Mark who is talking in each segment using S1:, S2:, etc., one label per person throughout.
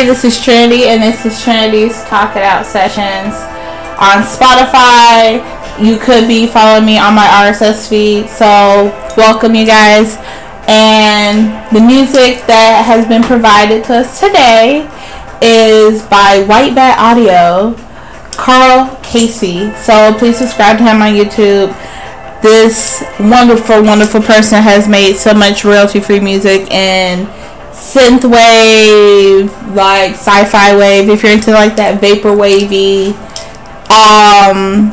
S1: Hi, this is Trinity, and this is Trinity's Talk It Out sessions on Spotify. You could be following me on my RSS feed, so welcome you guys. And the music that has been provided to us today is by White Bat Audio, Karl Casey. So please subscribe to him on YouTube. This wonderful, wonderful person has made so much royalty free music and synth wave, like sci-fi wave. If you're into like that vapor wavy, um,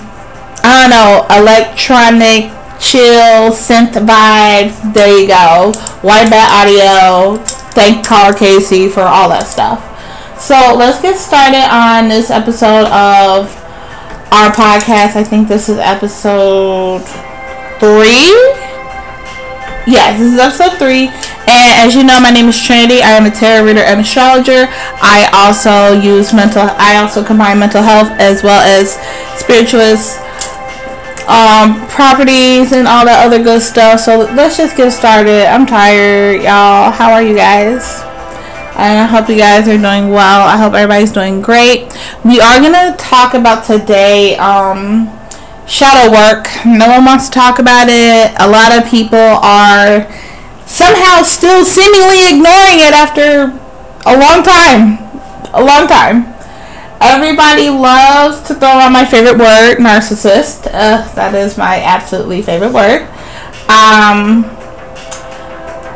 S1: I don't know, electronic chill synth vibes. There you go. White Bat Audio. Thank Karl Casey for all that stuff. So let's get started on this episode of our podcast. I think this is episode three. Yes, this is episode three. And as you know, my name is Trinity. I am a tarot reader and astrologer. I also use mental. I also combine mental health as well as spiritualist um, properties and all that other good stuff. So let's just get started. I'm tired, y'all. How are you guys? I hope you guys are doing well. I hope everybody's doing great. We are gonna talk about today. Um, shadow work. No one wants to talk about it. A lot of people are somehow still seemingly ignoring it after a long time. A long time. Everybody loves to throw around my favorite word, narcissist. Uh, that is my absolutely favorite word. Um,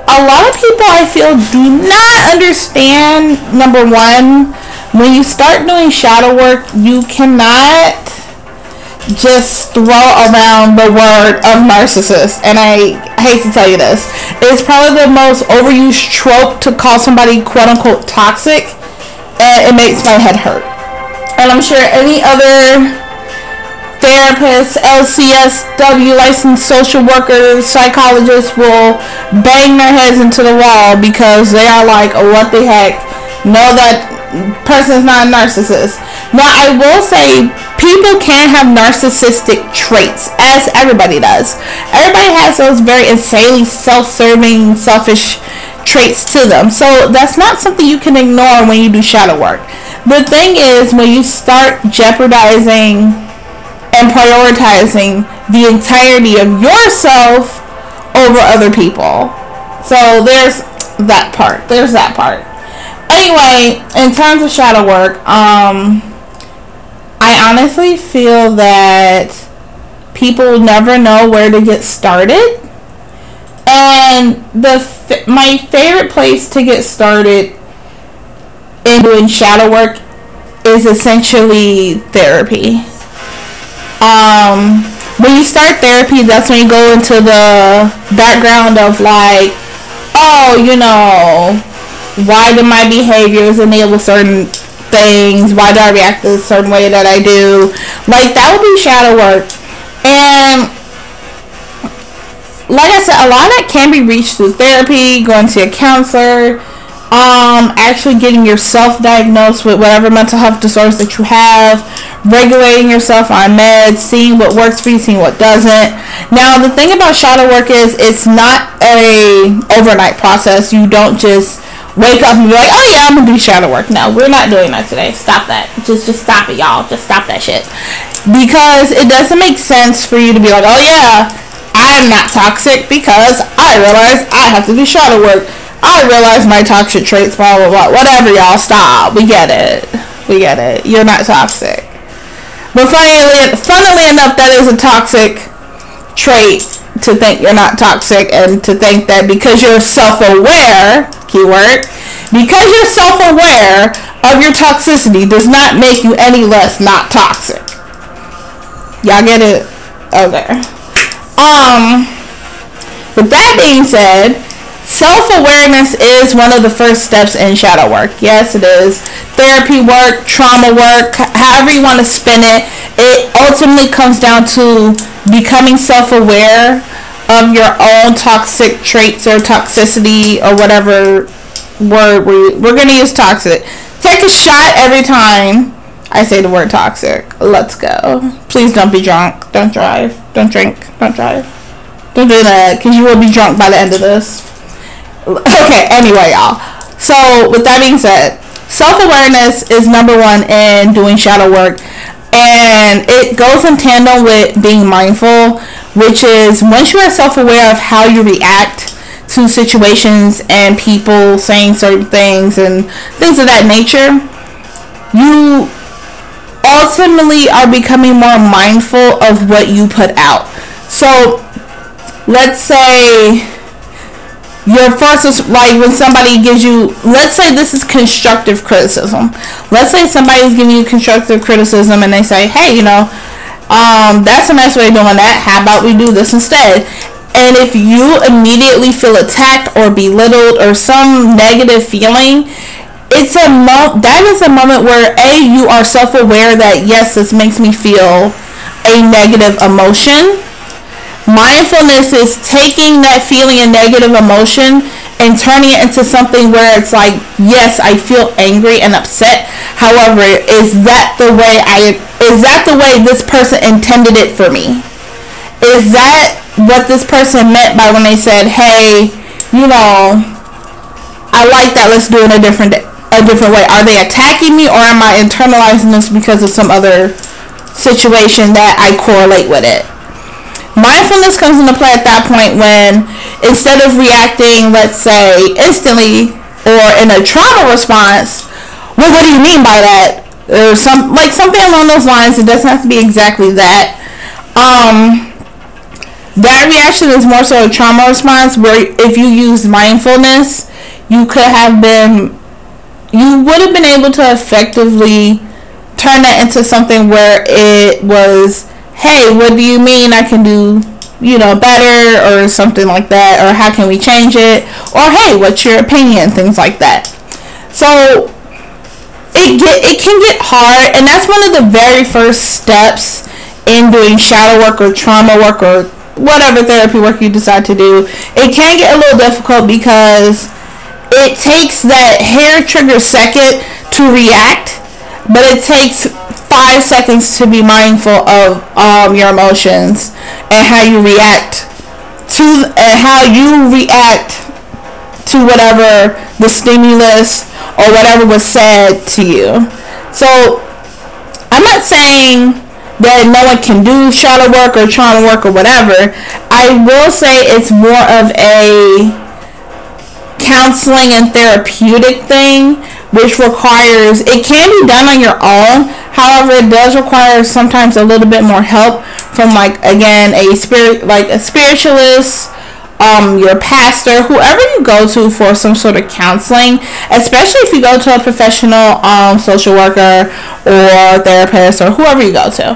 S1: a lot of people I feel do not understand. Number one, when you start doing shadow work, you cannot just throw around the word of narcissist. And I hate to tell you this. It's probably the most overused trope to call somebody quote unquote toxic. And it makes my head hurt. And I'm sure any other therapists, LCSW licensed social workers, psychologists will bang their heads into the wall because they are like, what the heck? Know that person is not a narcissist. Now, I will say people can have narcissistic traits, as everybody does. Everybody has those very insanely self-serving, selfish traits to them. So that's not something you can ignore when you do shadow work. The thing is, when you start jeopardizing and prioritizing the entirety of yourself over other people. So there's that part. There's that part. Anyway, in terms of shadow work, um, I honestly feel that people never know where to get started. And the my favorite place to get started in doing shadow work is essentially therapy. Um, when you start therapy, that's when you go into the background of like, oh, you know, why do my behaviors enable certain things? Why do I react a certain way that I do? Like that would be shadow work. And like I said, a lot of that can be reached through therapy, going to a counselor, um, actually getting yourself diagnosed with whatever mental health disorders that you have, regulating yourself on meds, seeing what works for you, seeing what doesn't. Now, the thing about shadow work is it's not a overnight process. You don't just wake up and be like, oh yeah, I'm gonna do shadow work. No, we're not doing that today. Stop that. Just just stop it, y'all. Just stop that shit. Because it doesn't make sense for you to be like, oh yeah, I'm not toxic because I realize I have to do shadow work. I realize my toxic traits, blah, blah, blah. Whatever, y'all. Stop. We get it. We get it. You're not toxic. But funnily, funnily enough, that is a toxic trait to think you're not toxic and to think that because you're self-aware, keyword, because you're self-aware of your toxicity does not make you any less not toxic. Y'all get it? Okay. Um, with that being said, self-awareness is one of the first steps in shadow work. Yes, it is. Therapy work, trauma work, however you want to spin it, it ultimately comes down to becoming self-aware of your own toxic traits or toxicity or whatever word we, we're going to use toxic. Take a shot every time I say the word toxic. Let's go. Please don't be drunk. Don't drive. Don't drink. Don't drive. Don't do that because you will be drunk by the end of this. Okay, anyway, y'all. So, with that being said, self awareness is number one in doing shadow work, and it goes in tandem with being mindful, which is once you are self aware of how you react to situations and people saying certain things and things of that nature, you ultimately are becoming more mindful of what you put out. So, let's say your first is like when somebody gives you let's say this is constructive criticism let's say somebody's giving you constructive criticism and they say hey you know um, that's a nice way of doing that. How about we do this instead? And if you immediately feel attacked or belittled or some negative feeling it's a mo- that is a moment where a you are self-aware that yes this makes me feel a negative emotion. Mindfulness is taking that feeling a negative emotion and turning it into something where it's like yes i feel angry and upset. However is that the way i is that the way this person intended it for me? Is that what this person meant by when they said hey you know i like that let's do it a different a different way. Are they attacking me or am i internalizing this because of some other situation that i correlate with it? Mindfulness comes into play at that point when instead of reacting, let's say, instantly or in a trauma response, well, what do you mean by that? Or some like something along those lines. It doesn't have to be exactly that. Um, that reaction is more so a trauma response where if you use mindfulness, you could have been, you would have been able to effectively turn that into something where it was hey, what do you mean I can do, you know, better or something like that, or how can we change it, or hey, what's your opinion, things like that. So it get it can get hard, and that's one of the very first steps in doing shadow work or trauma work or whatever therapy work you decide to do. It can get a little difficult because it takes that hair trigger second to react, but it takes five seconds to be mindful of um, your emotions and how you react to and how you react to whatever the stimulus or whatever was said to you. So I'm not saying that no one can do shadow work or trauma work or whatever. I will say it's more of a counseling and therapeutic thing which requires it can be done on your own However, it does require sometimes a little bit more help from like again a spirit like a spiritualist, um, your pastor, whoever you go to for some sort of counseling, especially if you go to a professional um, social worker or therapist or whoever you go to.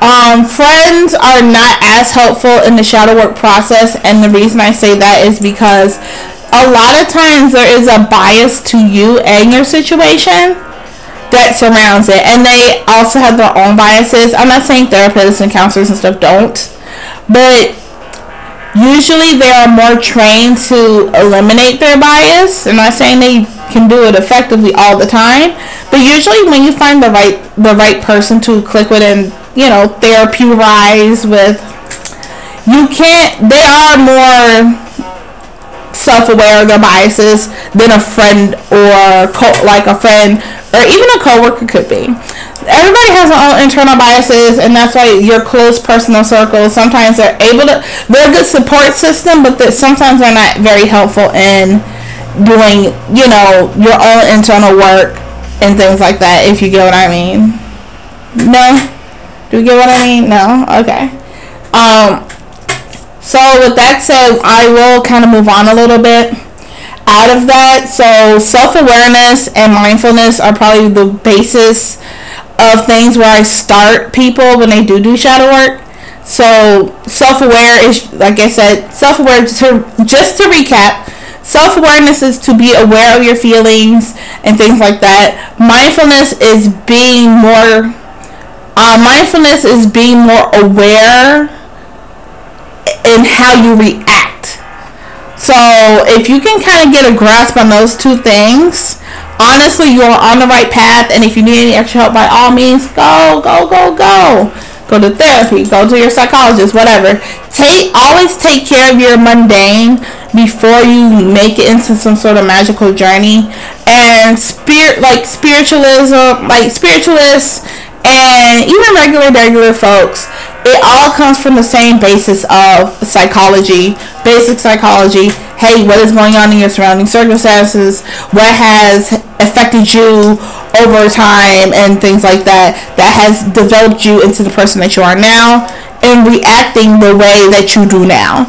S1: Um, friends are not as helpful in the shadow work process, and the reason I say that is because a lot of times there is a bias to you and your situation that surrounds it. And they also have their own biases. I'm not saying therapists and counselors and stuff don't, but usually they are more trained to eliminate their bias. I'm not saying they can do it effectively all the time, but usually when you find the right the right person to click with and you know therapeutize with, you can't. They are more self-aware of their biases than a friend or co- like a friend or even a coworker could be. Everybody has their own internal biases, and that's why your close personal circle sometimes they're able to. They're a good support system, but that sometimes they're not very helpful in doing, you know, your own internal work and things like that. If you get what I mean. No. Do you get what I mean? No. Okay. Um. So with that said, I will kind of move on a little bit out of that. So self awareness and mindfulness are probably the basis of things where I start people when they do do shadow work. So self aware is, like I said, self aware. To just to recap, self awareness is to be aware of your feelings and things like that. Mindfulness is being more. Uh, mindfulness is being more aware in how you react so if you can kind of get a grasp on those two things, honestly, you're on the right path. And if you need any extra help, by all means, go, go, go, go. Go to therapy. Go to your psychologist. Whatever. Take always take care of your mundane before you make it into some sort of magical journey. And spirit, like spiritualism, like spiritualists, and even regular, regular folks, it all comes from the same basis of psychology, basic psychology. Hey, what is going on in your surrounding circumstances? What has affected you over time and things like that that has developed you into the person that you are now and reacting the way that you do now.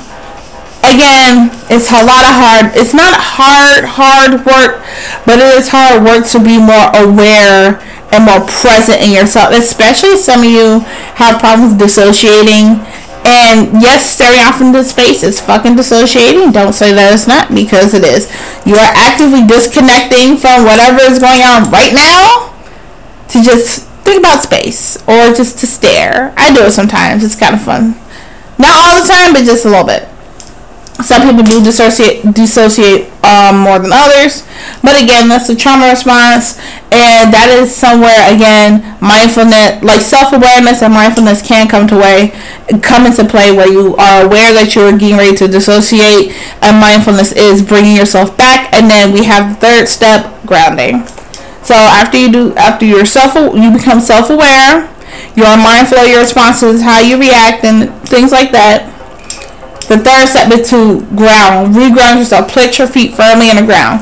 S1: Again, it's a lot of hard, it's not hard, hard work, but it is hard work to be more aware and more present in yourself, especially some of you have problems dissociating. And yes, staring off into space is fucking dissociating. Don't say that it's not because it is. You are actively disconnecting from whatever is going on right now to just think about space or just to stare. I do it sometimes. It's kind of fun. Not all the time, but just a little bit. Some people do dissociate, dissociate um, more than others, but again, that's a trauma response, and that is somewhere again mindfulness, like self awareness and mindfulness, can come to way, come into play where you are aware that you're getting ready to dissociate, and mindfulness is bringing yourself back, and then we have the third step, grounding. So after you do, after you're self, you become self aware, you're mindful of your responses, how you react, and things like that the third step is to ground. Reground yourself. Put your feet firmly in the ground.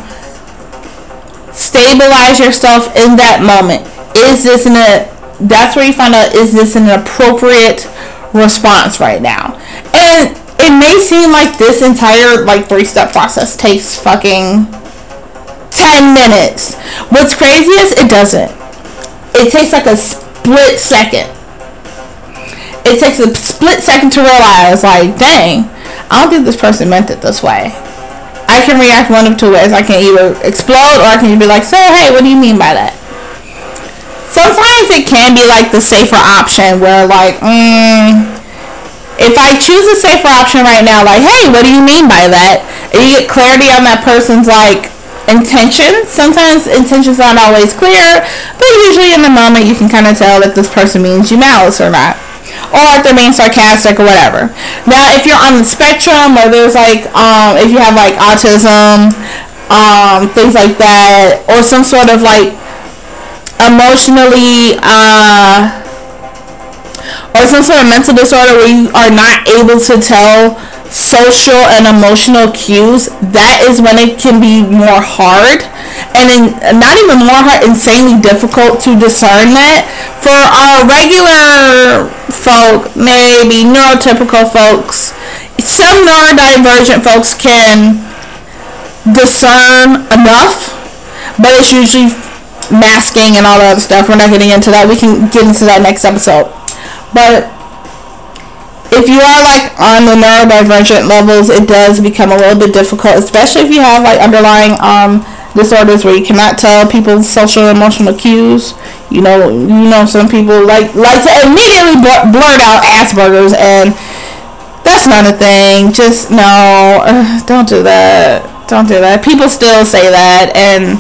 S1: Stabilize yourself in that moment. Is this in a that's where you find out is this an appropriate response right now? And it may seem like this entire like three step process takes fucking 10 minutes. What's crazy is it doesn't. It takes like a split second. It takes a split second to realize, like, dang, I don't think this person meant it this way. I can react one of two ways. I can either explode or I can be like, so hey, what do you mean by that? Sometimes it can be like the safer option where like, mm, if I choose a safer option right now, like, hey, what do you mean by that? And you get clarity on that person's like intention. Sometimes intentions aren't always clear, but usually in the moment you can kind of tell if this person means you malice or not or if they're being sarcastic or whatever. Now, if you're on the spectrum or there's like, um, if you have like autism, um, things like that, or some sort of like emotionally, uh, or some sort of mental disorder where you are not able to tell social and emotional cues, that is when it can be more hard and in, not even more hard, insanely difficult to discern that. For our regular folk, maybe neurotypical folks, some neurodivergent folks can discern enough, but it's usually masking and all that other stuff. We're not getting into that. We can get into that next episode. But if you are like on the neurodivergent levels, it does become a little bit difficult, especially if you have like underlying um, disorders where you cannot tell people's social emotional cues. You know, you know, some people like like to immediately blur, blurt out Asperger's, and that's not a thing. Just no, don't do that. Don't do that. People still say that, and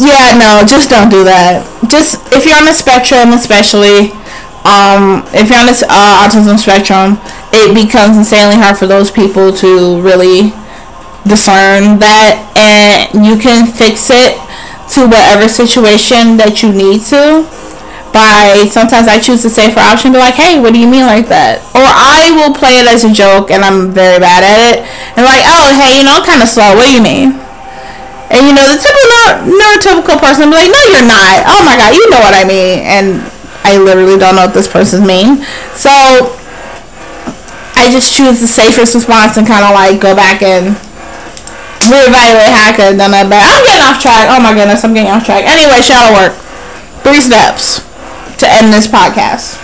S1: yeah, no, just don't do that. Just if you're on the spectrum, especially um, if you're on this uh, autism spectrum, it becomes insanely hard for those people to really discern that, and you can fix it to whatever situation that you need to. By sometimes I choose the safer option, be like, hey, what do you mean like that? Or I will play it as a joke, and I'm very bad at it, and like, oh, hey, you know, kind of slow. What do you mean? And you know, the typical neurotypical person be like, no, you're not. Oh my god, you know what I mean. And I literally don't know what this person's mean. So I just choose the safest response and kind of like go back and reevaluate how I could have done that better. I'm getting off track. Oh my goodness, I'm getting off track. Anyway, shadow work. Three steps to end this podcast.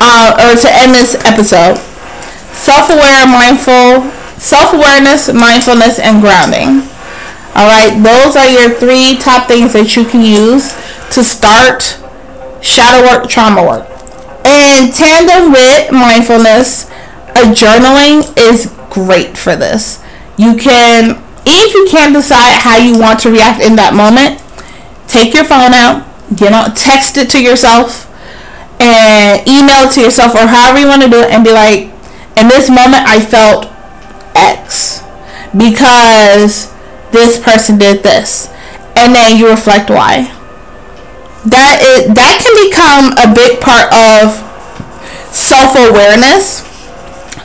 S1: Uh, or to end this episode. Self-aware, mindful, self-awareness, mindfulness, and grounding. All right, those are your three top things that you can use to start shadow work, trauma work. And tandem with mindfulness, a journaling is great for this. You can, if you can't decide how you want to react in that moment, take your phone out, you know, text it to yourself, and email it to yourself, or however you want to do it, and be like, in this moment, I felt X because this person did this. And then you reflect why. That is that can become a big part of self-awareness.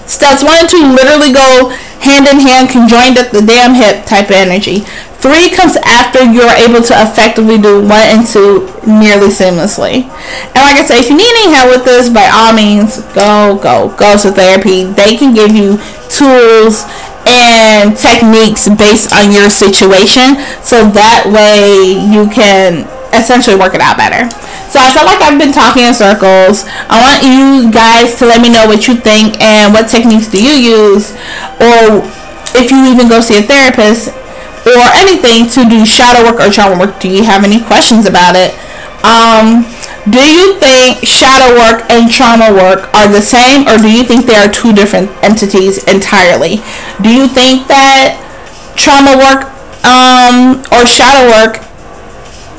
S1: Steps one and two literally go hand in hand, conjoined at the damn hip type of energy. Three comes after you're able to effectively do one and two nearly seamlessly. And like I say, if you need any help with this, by all means, go, go, go to therapy. They can give you tools and techniques based on your situation so that way you can essentially work it out better. So I feel like I've been talking in circles. I want you guys to let me know what you think and what techniques do you use or if you even go see a therapist or anything to do shadow work or trauma work. Do you have any questions about it? Um, do you think shadow work and trauma work are the same or do you think they are two different entities entirely? Do you think that trauma work um, or shadow work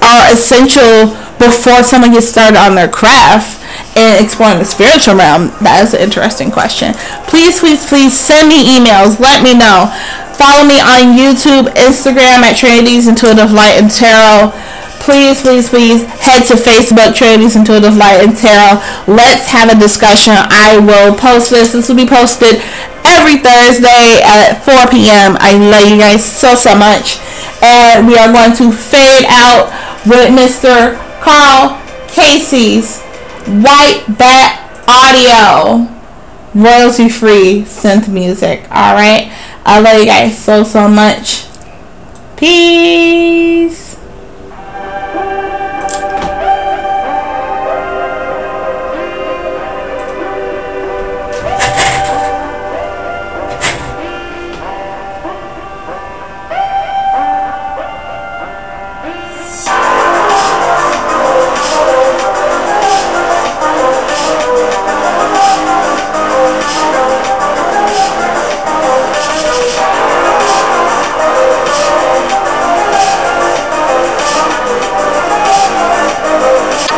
S1: are essential before someone gets started on their craft and exploring the spiritual realm? That is an interesting question. Please, please, please send me emails. Let me know. Follow me on YouTube, Instagram at Trinity's Intuitive Light and Tarot. Please, please, please head to Facebook, Trinity's Intuitive Light and Tarot. Let's have a discussion. I will post this. This will be posted every Thursday at 4 p.m. I love you guys so, so much. And we are going to fade out with Mr. Karl Casey's White Bat Audio royalty free synth music. All right. I love you guys so, so much. Peace.